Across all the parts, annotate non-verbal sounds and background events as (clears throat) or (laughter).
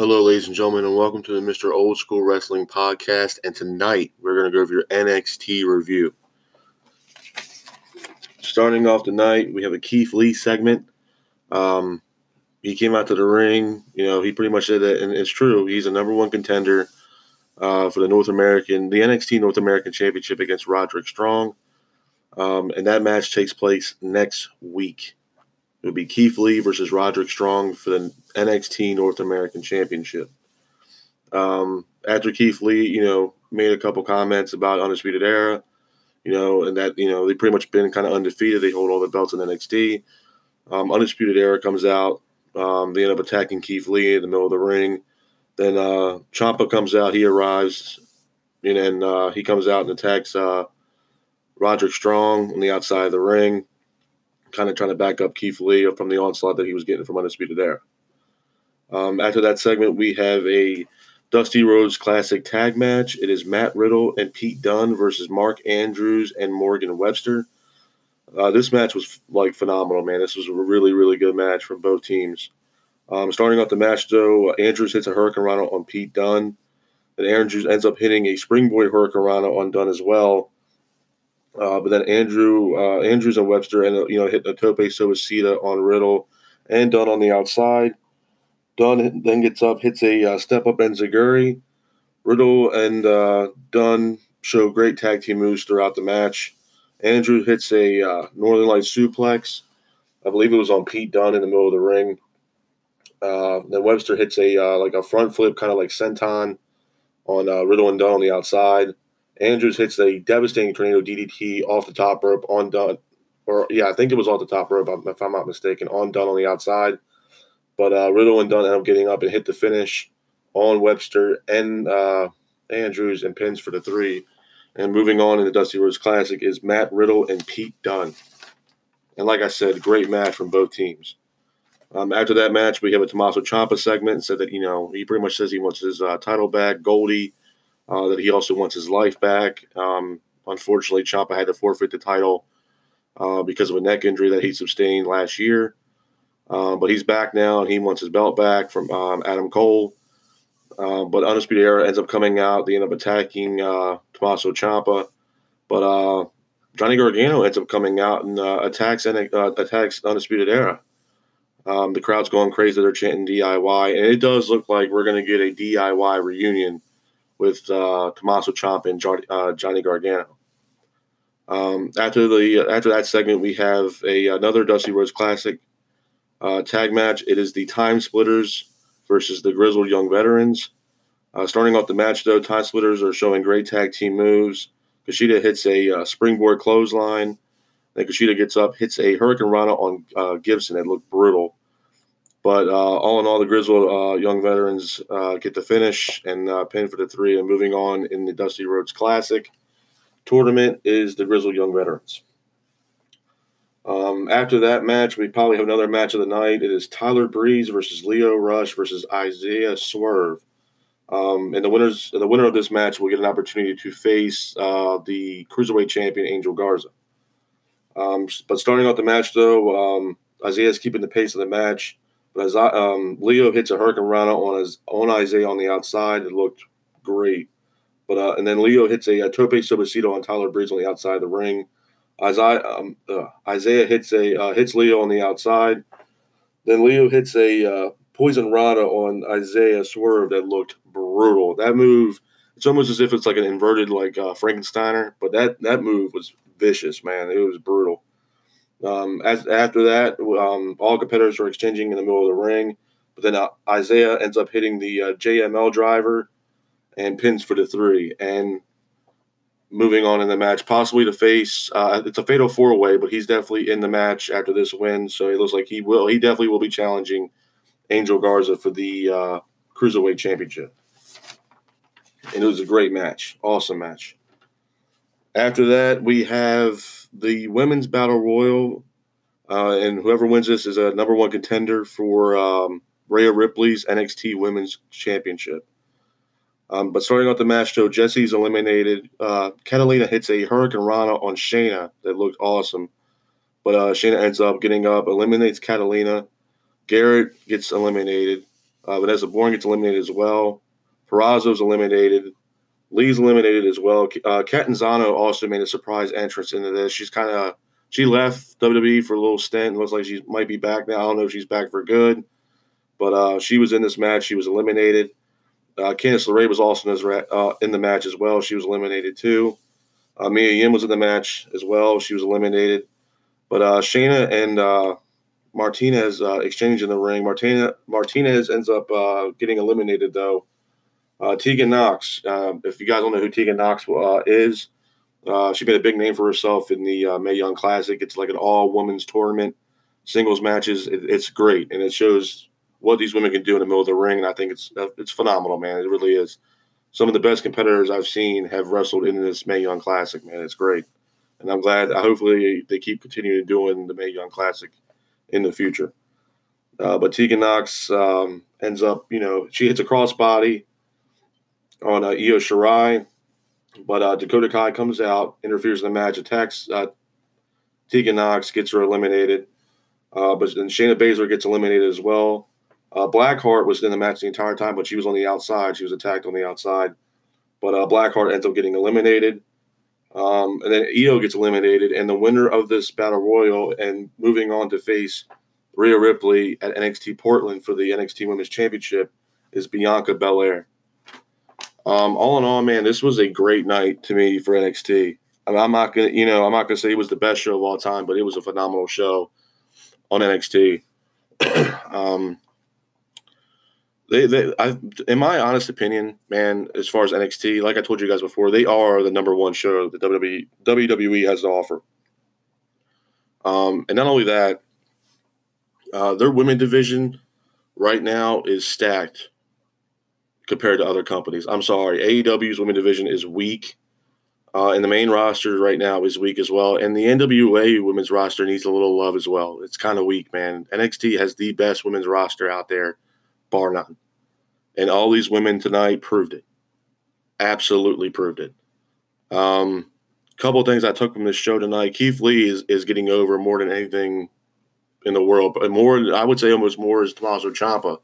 Hello, ladies and gentlemen, and welcome to the Mr. Old School Wrestling Podcast. And tonight we're going to go over your NXT review. Starting off tonight, we have a Keith Lee segment. Um, he came out to the ring. You know, he pretty much said that, and it's true. He's a number one contender uh, for the North American, the NXT North American Championship against Roderick Strong. Um, and that match takes place next week. It would be Keith Lee versus Roderick Strong for the NXT North American Championship. Um, after Keith Lee, you know, made a couple comments about Undisputed Era, you know, and that, you know, they've pretty much been kind of undefeated. They hold all the belts in NXT. Um, Undisputed Era comes out. Um, they end up attacking Keith Lee in the middle of the ring. Then uh, Ciampa comes out. He arrives, and then uh, he comes out and attacks uh, Roderick Strong on the outside of the ring, kind of trying to back up Keith Lee from the onslaught that he was getting from Undisputed Era. Um, after that segment, we have a Dusty Rhodes Classic tag match. It is Matt Riddle and Pete Dunne versus Mark Andrews and Morgan Webster. Uh, this match was like phenomenal, man. This was a really, really good match from both teams. Um, starting off the match, though, Andrews hits a Hurricane Rana on Pete Dunne. Then Andrews ends up hitting a springboard Hurricane Rana on Dunne as well. Uh, but then Andrew, uh, Andrews and Webster, and you know, hit a tope suicida on Riddle and Dunne on the outside. Dunne then gets up, hits a uh, step up and enziguri. Riddle and uh, Dunne show great tag team moves throughout the match. Andrew hits a uh, Northern Light suplex. I believe it was on Pete Dunne in the middle of the ring. Uh, then Webster hits a uh, like a front flip, kind of like senton on Riddle and Dunne on the outside. Andrews hits a devastating tornado DDT off the top rope on Dunne, or yeah, I think it was off the top rope if I'm not mistaken, on Dunne on the outside. But uh, Riddle and Dunne end up getting up and hit the finish on Webster and uh, Andrews and pins for the three. And moving on in the Dusty Rhodes Classic is Matt Riddle and Pete Dunne. And like I said, great match from both teams. Um, after that match, we have a Tommaso Ciampa segment and said that, you know, he pretty much says he wants his uh, title back, Goldie, uh, that he also wants his life back. Um, unfortunately, Ciampa had to forfeit the title uh, because of a neck injury that he sustained last year. Uh, but he's back now and he wants his belt back from um, Adam Cole. Uh, but Undisputed Era ends up coming out. They end up attacking uh, Tommaso Ciampa. But Johnny Gargano ends up coming out and attacks and attacks Undisputed Era. Um, the crowd's going crazy. They're chanting DIY, and it does look like we're going to get a DIY reunion with uh, Tommaso Ciampa and Johnny, uh, Johnny Gargano. Um, after the after that segment, we have a another Dusty Rhodes Classic uh, tag match. It is the Time Splitters versus the Grizzled Young Veterans. Uh, starting off the match, though, Time Splitters are showing great tag team moves. Kushida hits a uh, springboard clothesline. Then Kushida gets up, hits a Hurricane Rana on uh, Gibson. It looked brutal. But uh, all in all, the Grizzled uh, young veterans uh, get the finish and pin for the three. And moving on in the Dusty Rhodes Classic tournament is the Grizzled young veterans. Um, after that match, we probably have another match of the night. It is Tyler Breeze versus Lio Rush versus Isaiah Swerve. Um, and the winners, the winner of this match will get an opportunity to face uh, the cruiserweight champion Angel Garza. Um, but starting out the match, though, um, Isaiah is keeping the pace of the match. But as I, um, Lio hits a hurricane hurricanrana on his on Isaiah on the outside, it looked great. But uh, and then Lio hits a, a tope suicida on Tyler Breeze on the outside of the ring. Isaiah, um, uh, Isaiah hits a uh, hits Lio on the outside. Then Lio hits a uh, poison rana on Isaiah Swerve that looked brutal. That move, it's almost as if it's like an inverted like uh, Frankensteiner, but that that move was vicious, man. It was brutal. Um, as after that, um, all competitors are exchanging in the middle of the ring, but then uh, Isaiah ends up hitting the uh, JML driver and pins for the three. And moving on in the match, possibly to face uh, it's a fatal four way, but he's definitely in the match after this win, so it looks like he will. He definitely will be challenging Angel Garza for the uh, cruiserweight championship. And it was a great match, awesome match. After that, we have the women's battle royal, uh, and whoever wins this is a number one contender for um, Rhea Ripley's NXT Women's Championship. Um, but starting off the match, Joe Jesse's eliminated. Uh, Catalina hits a Hurricane Rana on Shayna that looked awesome, but uh, Shayna ends up getting up, eliminates Catalina. Garrett gets eliminated. Uh, Vanessa Borne gets eliminated as well. Purrazzo's eliminated. Lee's eliminated as well. Uh, Catanzaro also made a surprise entrance into this. She's kind of she left WWE for a little stint. Looks like she might be back now. I don't know if she's back for good, but uh, she was in this match. She was eliminated. Uh, Candice LeRae was also in, uh, in the match as well. She was eliminated too. Uh, Mia Yim was in the match as well. She was eliminated. But uh, Shayna and uh, Martinez uh, exchange in the ring. Martina, Martinez ends up uh, getting eliminated, though. Uh, Tegan Nox, uh, if you guys don't know who Tegan Nox uh, is, uh, she made a big name for herself in the uh, Young Classic. It's like an all women's tournament, singles matches. It, it's great, and it shows what these women can do in the middle of the ring. And I think it's it's phenomenal, man. It really is. Some of the best competitors I've seen have wrestled in this Mae Young Classic, man. It's great, and I'm glad. Hopefully, they keep continuing doing the Mae Young Classic in the future. Uh, but Tegan Nox um, ends up, you know, she hits a crossbody on uh, Io Shirai, but uh, Dakota Kai comes out, interferes in the match, attacks uh, Tegan Nox, gets her eliminated. Uh, but then Shayna Baszler gets eliminated as well. Uh, Blackheart was in the match the entire time, but she was on the outside. She was attacked on the outside. But uh, Blackheart ends up getting eliminated. Um, and then Io gets eliminated, and the winner of this battle royal and moving on to face Rhea Ripley at NXT Portland for the NXT Women's Championship is Bianca Belair. Um, all in all, man, this was a great night to me for NXT. I mean, I'm not gonna, you know, I'm not gonna say it was the best show of all time, but it was a phenomenal show on NXT. (clears throat) um, they, they, I, in my honest opinion, man, as far as NXT, like I told you guys before, they are the number one show that WWE, WWE has to offer. Um, and not only that, uh, their women division right now is stacked compared to other companies. I'm sorry, AEW's women division is weak, uh, and the main roster right now is weak as well. And the NWA women's roster needs a little love as well. It's kind of weak, man. NXT has the best women's roster out there bar none. And all these women tonight proved it. Absolutely proved it. Um, couple things I took from this show tonight. Keith Lee is, is getting over more than anything in the world, but more I would say almost more is Tommaso Ciampa.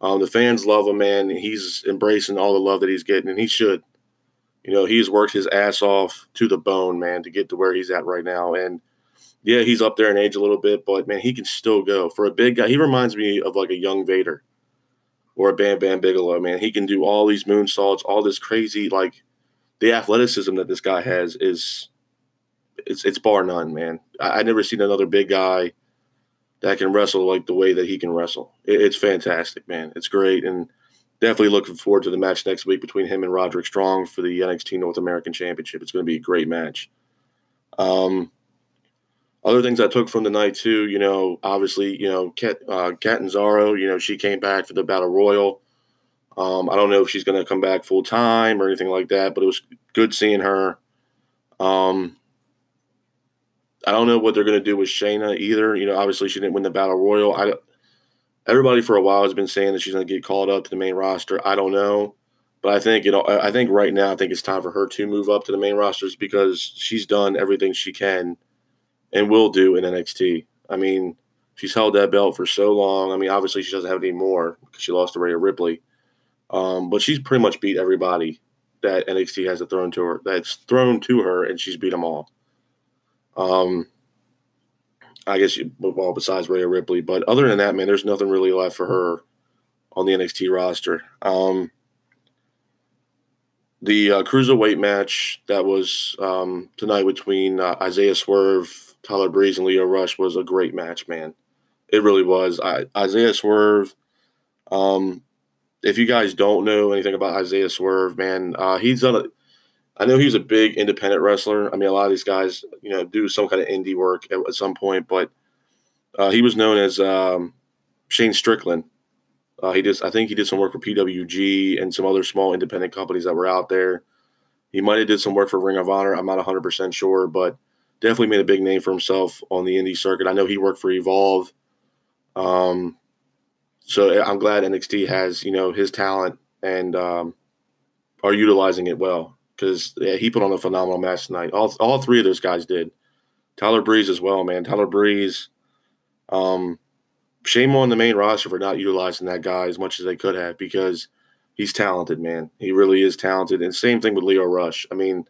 Um, the fans love him, man. He's embracing all the love that he's getting, and he should. You know, he's worked his ass off to the bone, man, to get to where he's at right now. And yeah, he's up there in age a little bit, but man, he can still go. For a big guy, he reminds me of like a young Vader or a Bam Bam Bigelow, man. He can do all these moonsaults, all this crazy like the athleticism that this guy has is it's it's bar none, man. I, I never seen another big guy that can wrestle like the way that he can wrestle. It, it's fantastic, man. It's great, and definitely looking forward to the match next week between him and Roderick Strong for the NXT North American Championship. It's going to be a great match. Um, other things I took from the night too, you know, obviously, you know, Kat, uh, Catanzaro, you know, she came back for the Battle Royal. Um, I don't know if she's going to come back full time or anything like that, but it was good seeing her. Um, I don't know what they're going to do with Shayna either. You know, obviously she didn't win the Battle Royal. I, everybody for a while has been saying that she's going to get called up to the main roster. I don't know, but I think you know, I think right now I think it's time for her to move up to the main rosters because she's done everything she can and will do in NXT. I mean, she's held that belt for so long. I mean, obviously she doesn't have any more because she lost to Rhea Ripley, um, but she's pretty much beat everybody that NXT has thrown to her. That's thrown to her, and she's beat them all. Um, I guess you, well, besides Rhea Ripley, but other than that, man, there's nothing really left for her on the NXT roster. Um, the uh, cruiserweight match that was um, tonight between uh, Isaiah Swerve, Tyler Breeze, and Lio Rush was a great match, man. It really was. I, Isaiah Swerve. Um, if you guys don't know anything about Isaiah Swerve, man, uh, he's done a I know he was a big independent wrestler. I mean, a lot of these guys, you know, do some kind of indie work at, at some point, but uh, he was known as um, Shane Strickland. Uh, he just, I think he did some work for PWG and some other small independent companies that were out there. He might have did some work for Ring of Honor. I'm not 100% sure, but definitely made a big name for himself on the indie circuit. I know he worked for Evolve. Um, so I'm glad NXT has, you know, his talent and um, are utilizing it well because yeah, he put on a phenomenal match tonight. All all three of those guys did. Tyler Breeze as well, man. Tyler Breeze, um, shame on the main roster for not utilizing that guy as much as they could have because he's talented, man. He really is talented. And same thing with Lio Rush. I mean,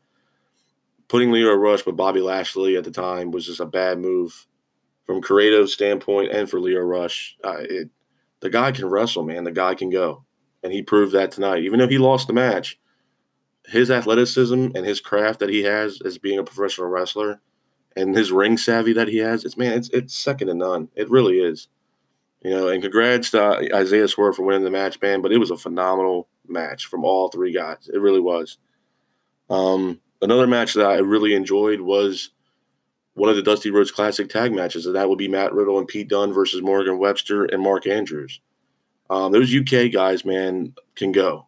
putting Lio Rush with Bobby Lashley at the time was just a bad move from Corrato's standpoint and for Lio Rush. Uh, it, the guy can wrestle, man. The guy can go. And he proved that tonight. Even though he lost the match, his athleticism and his craft that he has as being a professional wrestler and his ring savvy that he has, it's man, it's it's second to none. It really is. You know, and congrats to Isaiah Swerve for winning the match, man. But it was a phenomenal match from all three guys. It really was. Um, another match that I really enjoyed was one of the Dusty Rhodes Classic tag matches, and that would be Matt Riddle and Pete Dunne versus Morgan Webster and Mark Andrews. Um, those UK guys, man, can go.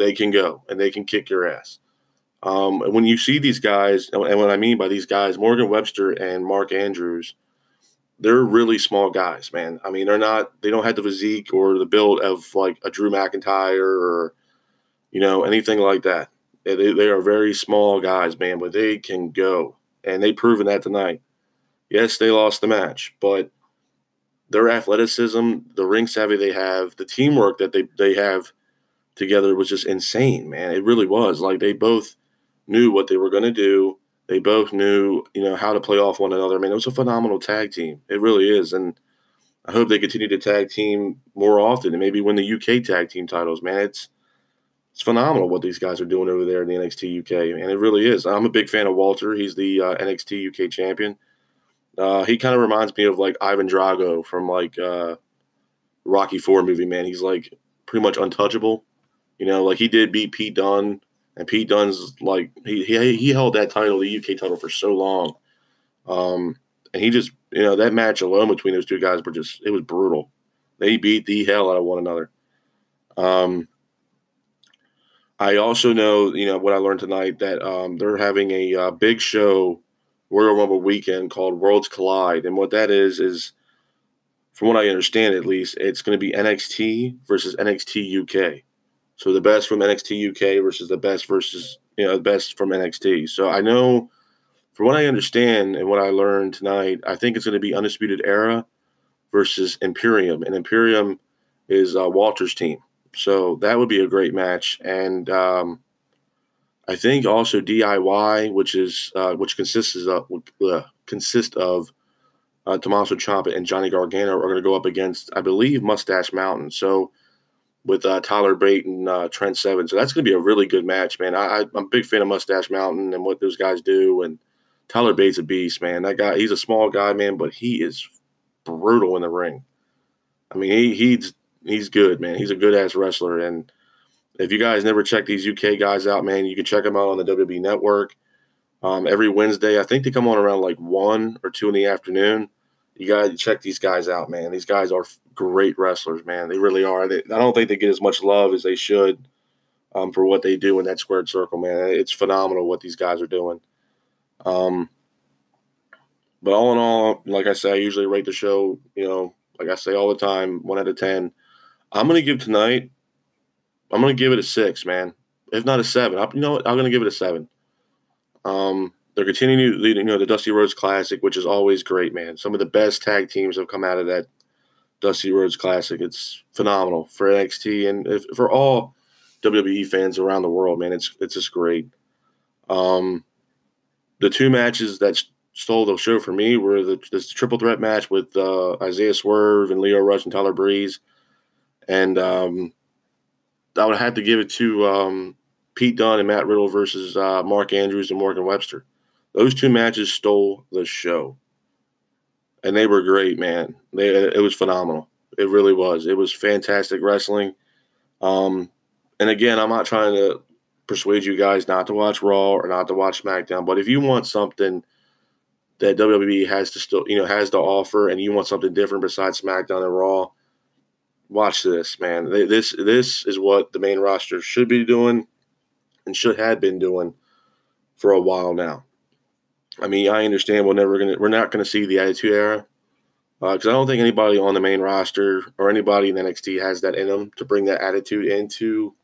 They can go, and they can kick your ass. Um, and when you see these guys, and what I mean by these guys, Morgan Webster and Mark Andrews – they're really small guys, man. I mean, they're not they don't have the physique or the build of like a Drew McIntyre or you know anything like that. They, they are very small guys, man, but they can go, and they've proven that tonight. Yes, they lost the match, but their athleticism, the ring savvy they have, the teamwork that they they have together was just insane, man. It really was. Like they both knew what they were going to do they both knew, you know, how to play off one another. I mean, it was a phenomenal tag team. It really is. And I hope they continue to tag team more often and maybe win the UK tag team titles, man. It's it's phenomenal what these guys are doing over there in the NXT UK, and it really is. I'm a big fan of Walter. He's the uh, NXT UK champion. Uh, he kind of reminds me of like Ivan Drago from like uh, Rocky Four movie. Man, he's like pretty much untouchable. You know, like he did beat Pete Dunne and Pete Dunne's like he he, he held that title, the UK title, for so long. Um, and he just you know that match alone between those two guys were just it was brutal. They beat the hell out of one another. Um, I also know you know what I learned tonight that um, they're having a uh, big show Royal Rumble weekend called Worlds Collide, and what that is is from what I understand at least, it's going to be NXT versus NXT UK. So the best from NXT UK versus the best versus you know the best from NXT. So I know from what I understand and what I learned tonight, I think it's going to be Undisputed Era versus Imperium, and Imperium is uh, Walter's team. So that would be a great match, and um, I think also DIY, which is uh, which consists of uh, consists of uh, Tommaso Ciampa and Johnny Gargano are going to go up against, I believe, Mustache Mountain. So with uh, Tyler Bate and uh, Trent Seven. So that's going to be a really good match, man. I, am a big fan of Mustache Mountain and what those guys do. And Tyler Bate's a beast, man. That guy, he's a small guy, man, but he is brutal in the ring. I mean, he, he's he's good, man. He's a good ass wrestler. And if you guys never check these UK guys out, man, you can check them out on the WWE Network. Um, every Wednesday, I think they come on around like one or two in the afternoon you got to check these guys out, man. These guys are great wrestlers, man. They really are. They, I don't think they get as much love as they should um, for what they do in that squared circle, man. It's phenomenal what these guys are doing. Um, but all in all, like I say, I usually rate the show, you know, like I say all the time, one out of 10. I'm going to give tonight, I'm going to give it a six, man. If not a seven. I, you know what? I'm going to give it a seven. Um, they're continuing, you know, the Dusty Rhodes Classic, which is always great, man. Some of the best tag teams have come out of that Dusty Rhodes Classic. It's phenomenal for NXT and if, for all WWE fans around the world, man. It's it's just great. Um, the two matches that stole the show for me were the this triple threat match with uh, Isaiah Swerve and Lio Rush and Tyler Breeze, and um, I would have to give it to um, Pete Dunne and Matt Riddle versus uh, Mark Andrews and Morgan Webster. Those two matches stole the show, and they were great, man. They it was phenomenal. It really was. It was fantastic wrestling. Um, and again, I'm not trying to persuade you guys not to watch Raw or not to watch SmackDown, but if you want something that WWE has to still, you know, has to offer, and you want something different besides SmackDown and Raw, watch this, man. This this is what the main roster should be doing and should have been doing for a while now. I mean, I understand we're never gonna we're not gonna see the Attitude Era because uh, I don't think anybody on the main roster or anybody in NXT has that in them to bring that attitude into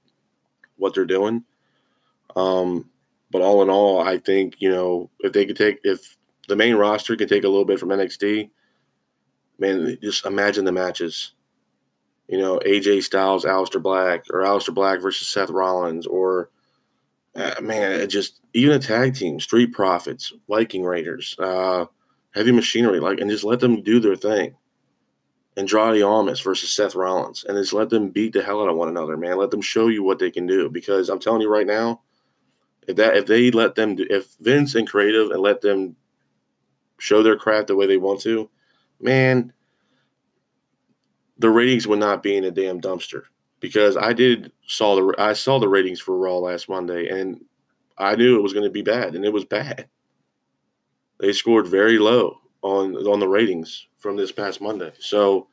what they're doing. Um, but all in all, I think you know if they could take if the main roster can take a little bit from NXT, man, just imagine the matches. You know, AJ Styles, Aleister Black, or Aleister Black versus Seth Rollins, or uh, man, it just even a tag team, Street Profits, Viking Raiders, uh, Heavy Machinery, like, and just let them do their thing. Andrade Almas versus Seth Rollins, and just let them beat the hell out of one another, man. Let them show you what they can do. Because I'm telling you right now, if that if they let them do, if Vince and creative and let them show their craft the way they want to, man, the ratings would not be in a damn dumpster. Because I did saw the I saw the ratings for Raw last Monday, and I knew it was going to be bad, and it was bad. They scored very low on on the ratings from this past Monday. So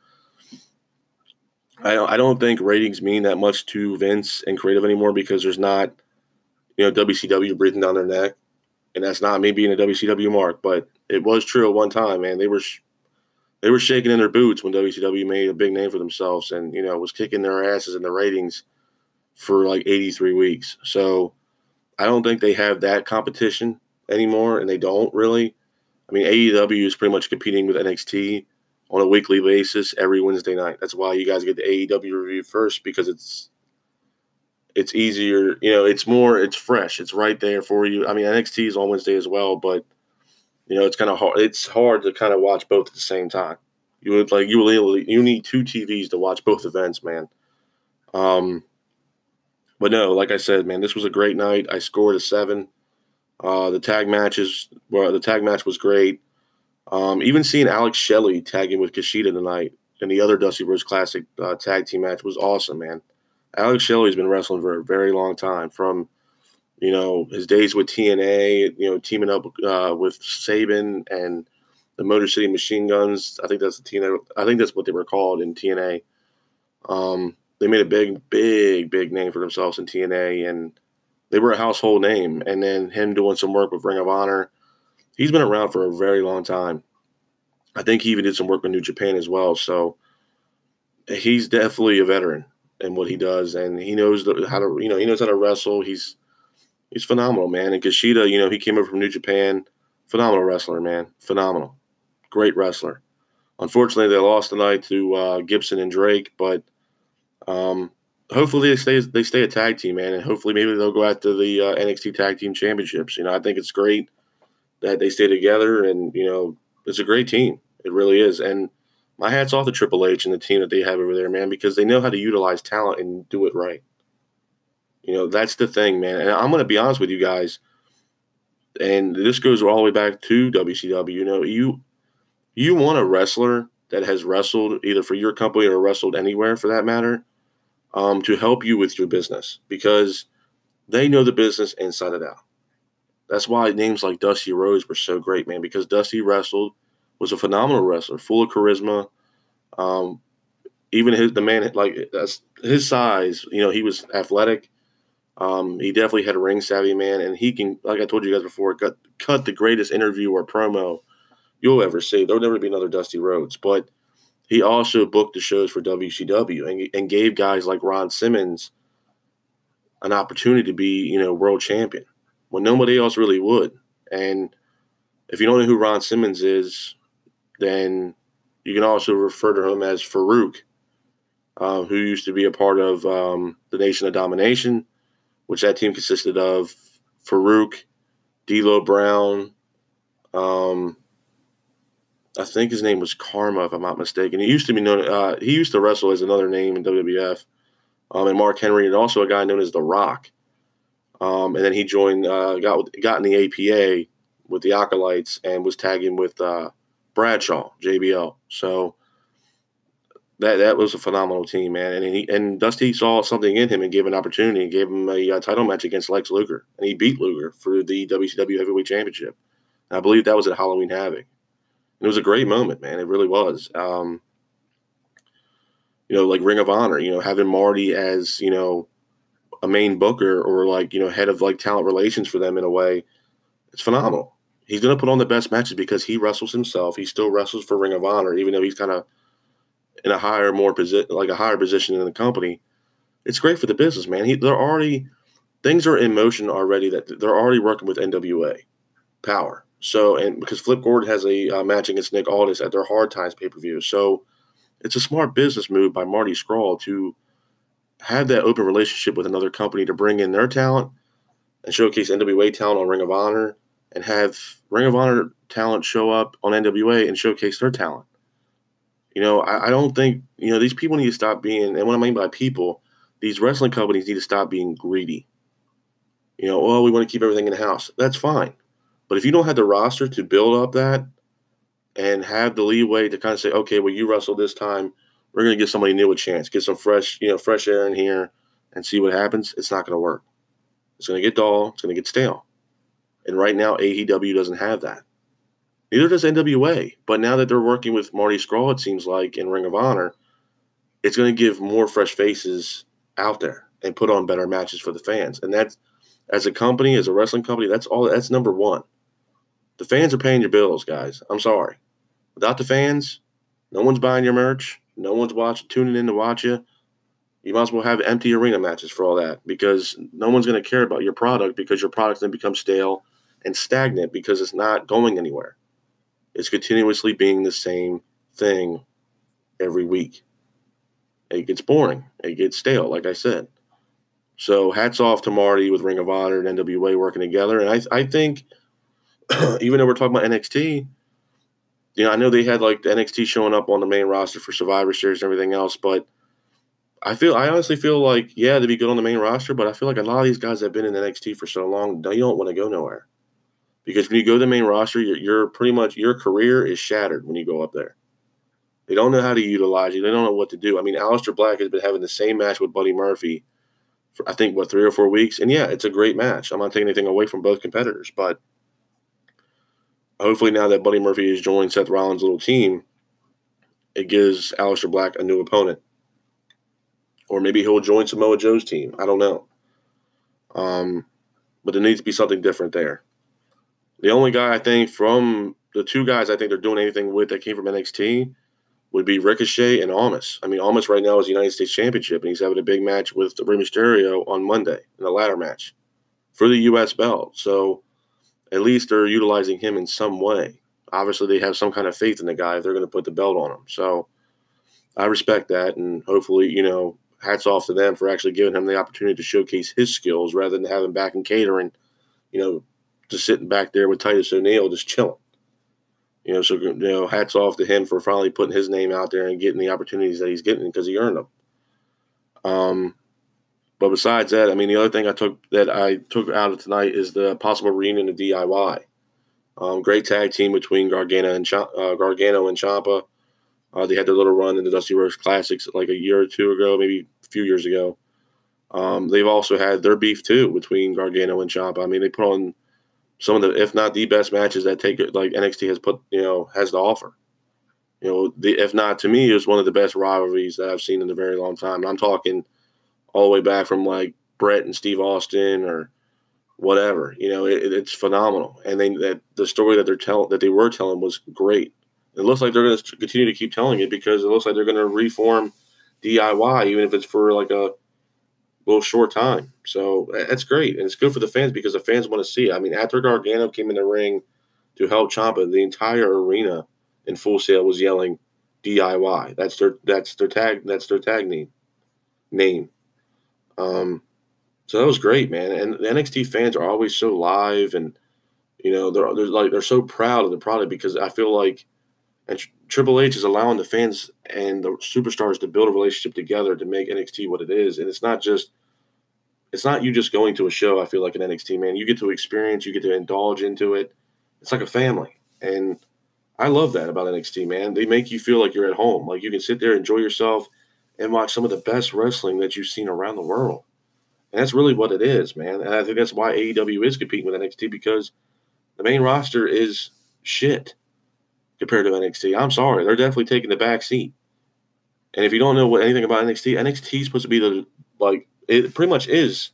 I I don't think ratings mean that much to Vince and creative anymore because there's not you know WCW breathing down their neck, and that's not me being a WCW mark, but it was true at one time, man. They were they were shaking in their boots when WCW made a big name for themselves and you know was kicking their asses in the ratings for like 83 weeks. So I don't think they have that competition anymore, and they don't really. I mean, AEW is pretty much competing with NXT on a weekly basis every Wednesday night. That's why you guys get the AEW review first because it's it's easier. You know, it's more, it's fresh. It's right there for you. I mean, NXT is on Wednesday as well, but you know, it's kind of hard. It's hard to kind of watch both at the same time. You would like you will you need two TVs to watch both events, man. Um, but no, like I said, man, this was a great night. I scored a seven. Uh, the tag matches, well, the tag match was great. Um, even seeing Alex Shelley tagging with Kushida tonight in the other Dusty Rhodes Classic uh, tag team match was awesome, man. Alex Shelley's been wrestling for a very long time, from you know his days with TNA, you know teaming up uh, with Sabin and the Motor City Machine Guns. I think that's the TNA. I think that's what they were called in TNA. Um, they made a big, big, big name for themselves in TNA, and they were a household name. And then him doing some work with Ring of Honor, he's been around for a very long time. I think he even did some work with New Japan as well. So he's definitely a veteran in what he does, and he knows how to you know he knows how to wrestle. He's he's phenomenal, man. And Kushida, you know, he came over from New Japan, phenomenal wrestler, man, phenomenal, great wrestler. Unfortunately, they lost tonight to uh, Gibson and Drake, but um, hopefully they stay they stay a tag team, man, and hopefully maybe they'll go after the uh, NXT Tag Team Championships. You know, I think it's great that they stay together, and you know, it's a great team. It really is, and my hat's off to Triple H and the team that they have over there, man, because they know how to utilize talent and do it right. You know, that's the thing, man. And I'm going to be honest with you guys, and this goes all the way back to WCW. You know, you you want a wrestler that has wrestled either for your company or wrestled anywhere for that matter, um, to help you with your business because they know the business inside and out. That's why names like Dusty Rhodes were so great, man, because Dusty wrestled was a phenomenal wrestler, full of charisma. Um, even his the man like that's his size, you know, he was athletic. Um, he definitely had a ring savvy man, and he can, like I told you guys before, cut cut the greatest interview or promo you'll ever see. There'll never be another Dusty Rhodes, but he also booked the shows for WCW and, and gave guys like Ron Simmons an opportunity to be, you know, world champion when nobody else really would. And if you don't know who Ron Simmons is, then you can also refer to him as Farouk, uh, who used to be a part of um, the Nation of Domination, which that team consisted of Farouk, D'Lo Brown. Um, I think his name was Kama, if I'm not mistaken. He used to be known. Uh, he used to wrestle as another name in WWF. Um, and Mark Henry, and also a guy known as The Rock. Um, and then he joined, uh, got got in the APA with the Acolytes, and was tagging with uh, Bradshaw, JBL. So that that was a phenomenal team, man. And he and Dusty saw something in him and gave an opportunity and gave him a, a uh, title match against Lex Luger, and he beat Luger for the WCW Heavyweight Championship. And I believe that was at Halloween Havoc. And it was a great moment, man. It really was. Um, you know, like Ring of Honor. You know, having Marty as you know a main booker or like you know head of like talent relations for them in a way, it's phenomenal he's going to put on the best matches because he wrestles himself. He still wrestles for Ring of Honor, even though he's kind of in a higher, more position, like a higher position in the company. It's great for the business, man. He, they're already things are in motion already. That they're already working with NWA Power. So, and because Flip Gordon has a uh, match against Nick Aldis at their Hard Times pay per view. So, it's a smart business move by Marty Scurll to have that open relationship with another company to bring in their talent and showcase NWA talent on Ring of Honor and have Ring of Honor talent show up on NWA and showcase their talent. You know, I, I, don't think, you know, these people need to stop being, and what I mean by people, these wrestling companies need to stop being greedy. You know, oh, we want to keep everything in the house. That's fine. But if you don't have the roster to build up that and have the leeway to kind of say, okay, well, you wrestle this time, we're going to give somebody new a chance, get some fresh, you know, fresh air in here and see what happens, it's not going to work. It's going to get dull. It's going to get stale. And right now, AEW doesn't have that. Neither does NWA. But now that they're working with Marty Scurll, it seems like in Ring of Honor, it's going to give more fresh faces out there and put on better matches for the fans. And that's as a company, as a wrestling company, that's all. That's number one. The fans are paying your bills, guys. I'm sorry. Without the fans, no one's buying your merch. No one's watching, tuning in to watch you. You might as well have empty arena matches for all that because no one's going to care about your product because your product then becomes stale and stagnant because it's not going anywhere. It's continuously being the same thing every week. It gets boring. It gets stale, like I said. So hats off to Marty with Ring of Honor and NWA working together. And I, I think, (clears throat) even though we're talking about NXT, you know, I know they had like the NXT showing up on the main roster for Survivor Series and everything else, but I feel, I honestly feel like, yeah, to be good on the main roster, but I feel like a lot of these guys have been in NXT for so long, they don't want to go nowhere because when you go to the main roster, you're, you're, pretty much your career is shattered when you go up there. They don't know how to utilize you. They don't know what to do. I mean, Aleister Black has been having the same match with Buddy Murphy for I think what three or four weeks, and yeah, it's a great match. I'm not taking anything away from both competitors, but hopefully now that Buddy Murphy has joined Seth Rollins' little team, it gives Aleister Black a new opponent, or maybe he'll join Samoa Joe's team. I don't know. Um, but there needs to be something different there. The only guy I think from the two guys I think they're doing anything with that came from NXT would be Ricochet and Almas. I mean, Almas right now is the United States Championship, and he's having a big match with Rey Mysterio on Monday in the ladder match for the U.S. belt. So at least they're utilizing him in some way. Obviously, they have some kind of faith in the guy if they're going to put the belt on him. So I respect that, and hopefully, you know, hats off to them for actually giving him the opportunity to showcase his skills rather than having him back in catering, you know, just sitting back there with Titus O'Neil just chilling. You know, so you know, hats off to him for finally putting his name out there and getting the opportunities that he's getting because he earned them. Um, but besides that, I mean, the other thing I took that I took out of tonight is the possible reunion of DIY. Um, great tag team between Gargano and Ch- uh, Gargano and Ciampa. Uh, they had their little run in the Dusty Rhodes Classics like a year or two ago, maybe a few years ago. Um, they've also had their beef too between Gargano and Ciampa. I mean, they put on some of the, if not the best matches that take like NXT has put, you know, has to offer. You know, the, if not to me, it's one of the best rivalries that I've seen in a very long time. And I'm talking all the way back from like Bret and Steve Austin or whatever. You know, it, it's phenomenal. And they that the story that they're telling that they were telling was great. It looks like they're going to continue to keep telling it because it looks like they're going to reform DIY, even if it's for like a little short time. So that's great. And it's good for the fans because the fans want to see it. I mean, after Gargano came in the ring to help Ciampa, the entire arena in Full Sail was yelling DIY. That's their that's their tag that's their tag name. Name. Um so that was great, man. And the NXT fans are always so live and you know, they're, they're like they're so proud of the product because I feel like and Triple H is allowing the fans and the superstars to build a relationship together to make NXT what it is. And it's not just it's not you just going to a show, I feel like an NXT man. You get to experience, you get to indulge into it. It's like a family. And I love that about NXT, man. They make you feel like you're at home. Like you can sit there, enjoy yourself, and watch some of the best wrestling that you've seen around the world. And that's really what it is, man. And I think that's why AEW is competing with NXT because the main roster is shit compared to NXT. I'm sorry, they're definitely taking the back seat. And if you don't know what anything about NXT, NXT is supposed to be the like it pretty much is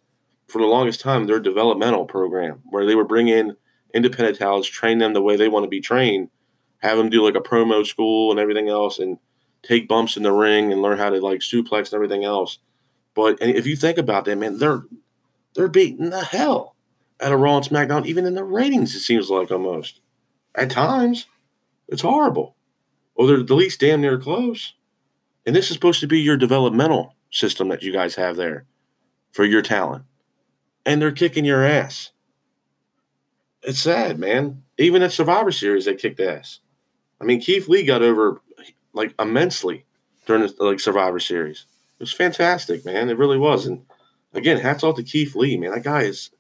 for the longest time their developmental program where they would bring in independent talents, train them the way they want to be trained, have them do like a promo school and everything else, and take bumps in the ring and learn how to like suplex and everything else. But if you think about that, man, they're they're beating the hell out of Raw and SmackDown, even in the ratings. It seems like almost. At times, it's horrible. Or they're the least damn near close. And this is supposed to be your developmental system that you guys have there for your talent. And they're kicking your ass. It's sad, man. Even at Survivor Series, they kicked ass. I mean, Keith Lee got over like immensely during the like Survivor Series. It was fantastic, man. It really was. And again, hats off to Keith Lee, man. That guy is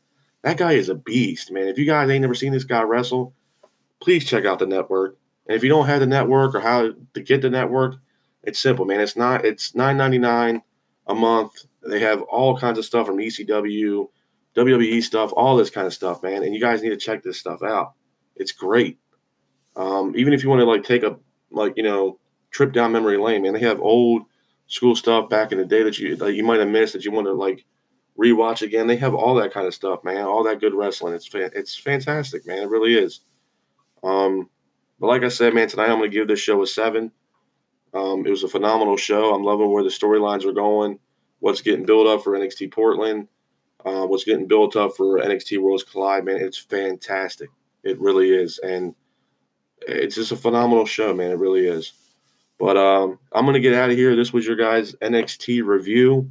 that guy is a beast, man. If you guys ain't never seen this guy wrestle, please check out the network. And if you don't have the network or how to get the network, it's simple, man. It's not it's nine ninety nine a month. They have all kinds of stuff from ECW, WWE stuff, all this kind of stuff, man. And you guys need to check this stuff out. It's great. Um, even if you want to like take a like you know trip down memory lane, man, they have old school stuff back in the day that you that you might have missed that you want to like rewatch again. They have all that kind of stuff, man. All that good wrestling. It's fa- it's fantastic, man. It really is. Um, but like I said, man, tonight I'm going to give this show a seven. Um, it was a phenomenal show. I'm loving where the storylines are going, what's getting built up for NXT Portland, uh, what's getting built up for NXT Worlds Collide, man. It's fantastic. It really is. And it's just a phenomenal show, man. It really is. But um, I'm going to get out of here. This was your guys' NXT review.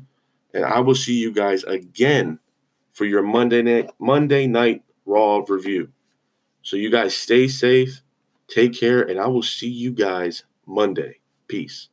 And I will see you guys again for your Monday night, Monday night Raw review. So you guys stay safe, take care, and I will see you guys Monday. Peace.